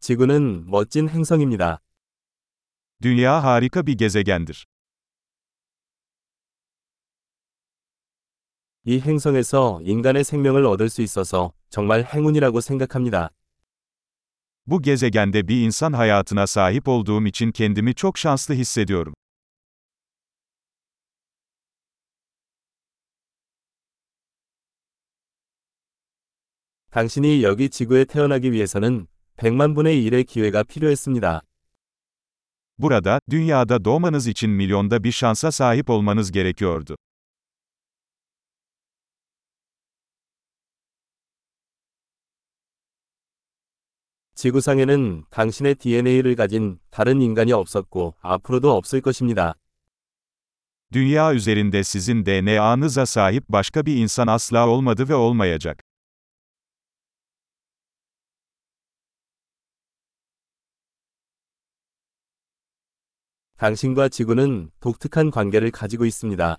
지구는 멋진 행성입니다. Dünya harika bir gezegendir. 이 행성에서 인간의 생명을 얻을 수 있어서 정말 행운이라고 생각합니다. Bu gezegende bir insan hayatına sahip olduğum için kendimi çok şanslı hissediyorum. 당신이 여기 지구에 태어나기 위해서는 100만 분의 1의 기회가 필요했습니다. Burada, dünyada doğmanız için milyonda bir şansa sahip olmanız gerekiyordu. 지구상에는 당신의 DNA를 가진 다른 인간이 없었고 앞으로도 없을 것입니다. Dünya üzerinde sizin DNA'nıza sahip başka bir insan asla olmadı ve olmayacak. 당신과 지구는 독특한 관계를 가지고 있습니다.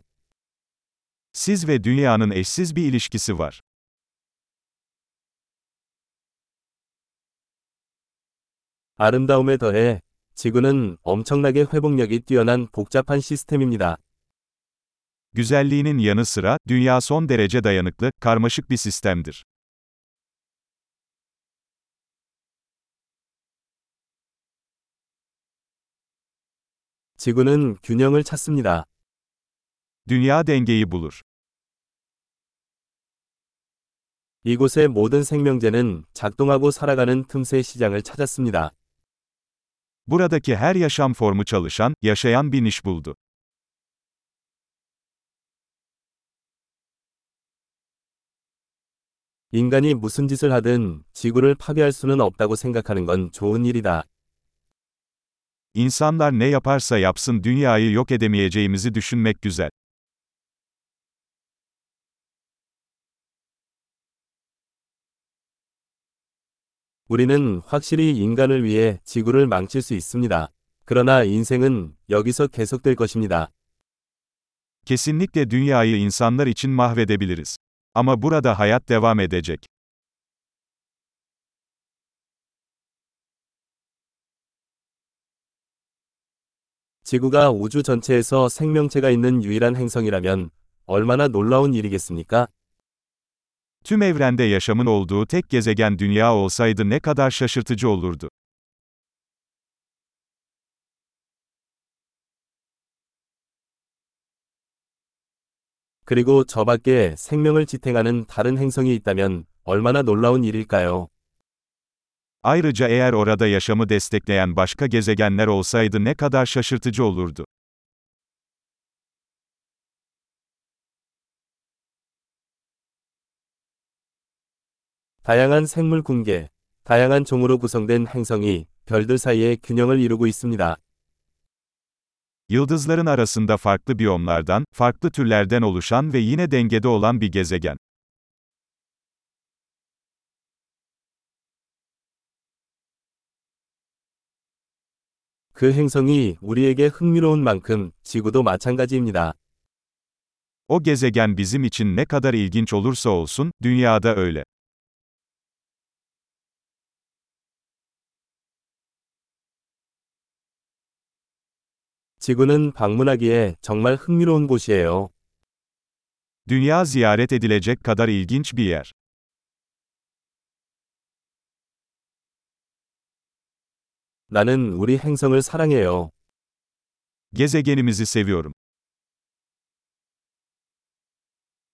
Siz ve dünyanın eşsiz bir ilişkisi var. 아름다움에 더해 지구는 엄청나게 회복력이 뛰어난 복잡한 시스템입니다. Güzelliğinin yanı sıra, dünya son derece dayanıklı, karmaşık bir sistemdir. 지구는 균형을 찾습니다. Dünya dengeyi bulur. 이곳의 모든 생명체는 작동하고 살아가는 틈새 시장을 찾았습니다. Buradaki her yaşam formu çalışan, yaşayan bir niş buldu. 인간이 무슨 짓을 하든 지구를 파괴할 수는 없다고 생각하는 건 좋은 일이다. İnsanlar ne yaparsa yapsın dünyayı yok edemeyeceğimizi düşünmek güzel. 우리는 확실히 인간을 위해 지구를 망칠 수 있습니다. 그러나 인생은 여기서 계속될 것입니다. Kesinlikle dünyayı insanlar için mahvedebiliriz. Ama burada hayat devam edecek. 지구가 우주 전체에서 생명체가 있는 유일한 행성이라면 얼마나 놀라운 일이겠습니까? Tüm evrende yaşamın olduğu tek gezegen dünya olsaydı ne kadar şaşırtıcı olurdu. 그리고 저 밖에 생명을 지탱하는 다른 행성이 있다면 얼마나 놀라운 일일까요? Ayrıca eğer orada yaşamı destekleyen başka gezegenler olsaydı ne kadar şaşırtıcı olurdu. 다양한 생물 군계, 다양한 종으로 구성된 행성이 별들 사이에 균형을 이루고 있습니다. Yıldızların arasında farklı biyomlardan, farklı türlerden oluşan ve yine dengede olan bir gezegen. 그 행성이 우리에게 흥미로운 만큼 지구도 마찬가지입니다. O gezegen bizim için ne kadar ilginç olursa olsun, dünyada öyle. 지구는 방문하기에 정말 흥미로운 곳이에요. Dünya ziyaret edilecek kadar ilginç bir yer. 나는 우리 행성을 사랑해요. Gezegenimizi seviyorum.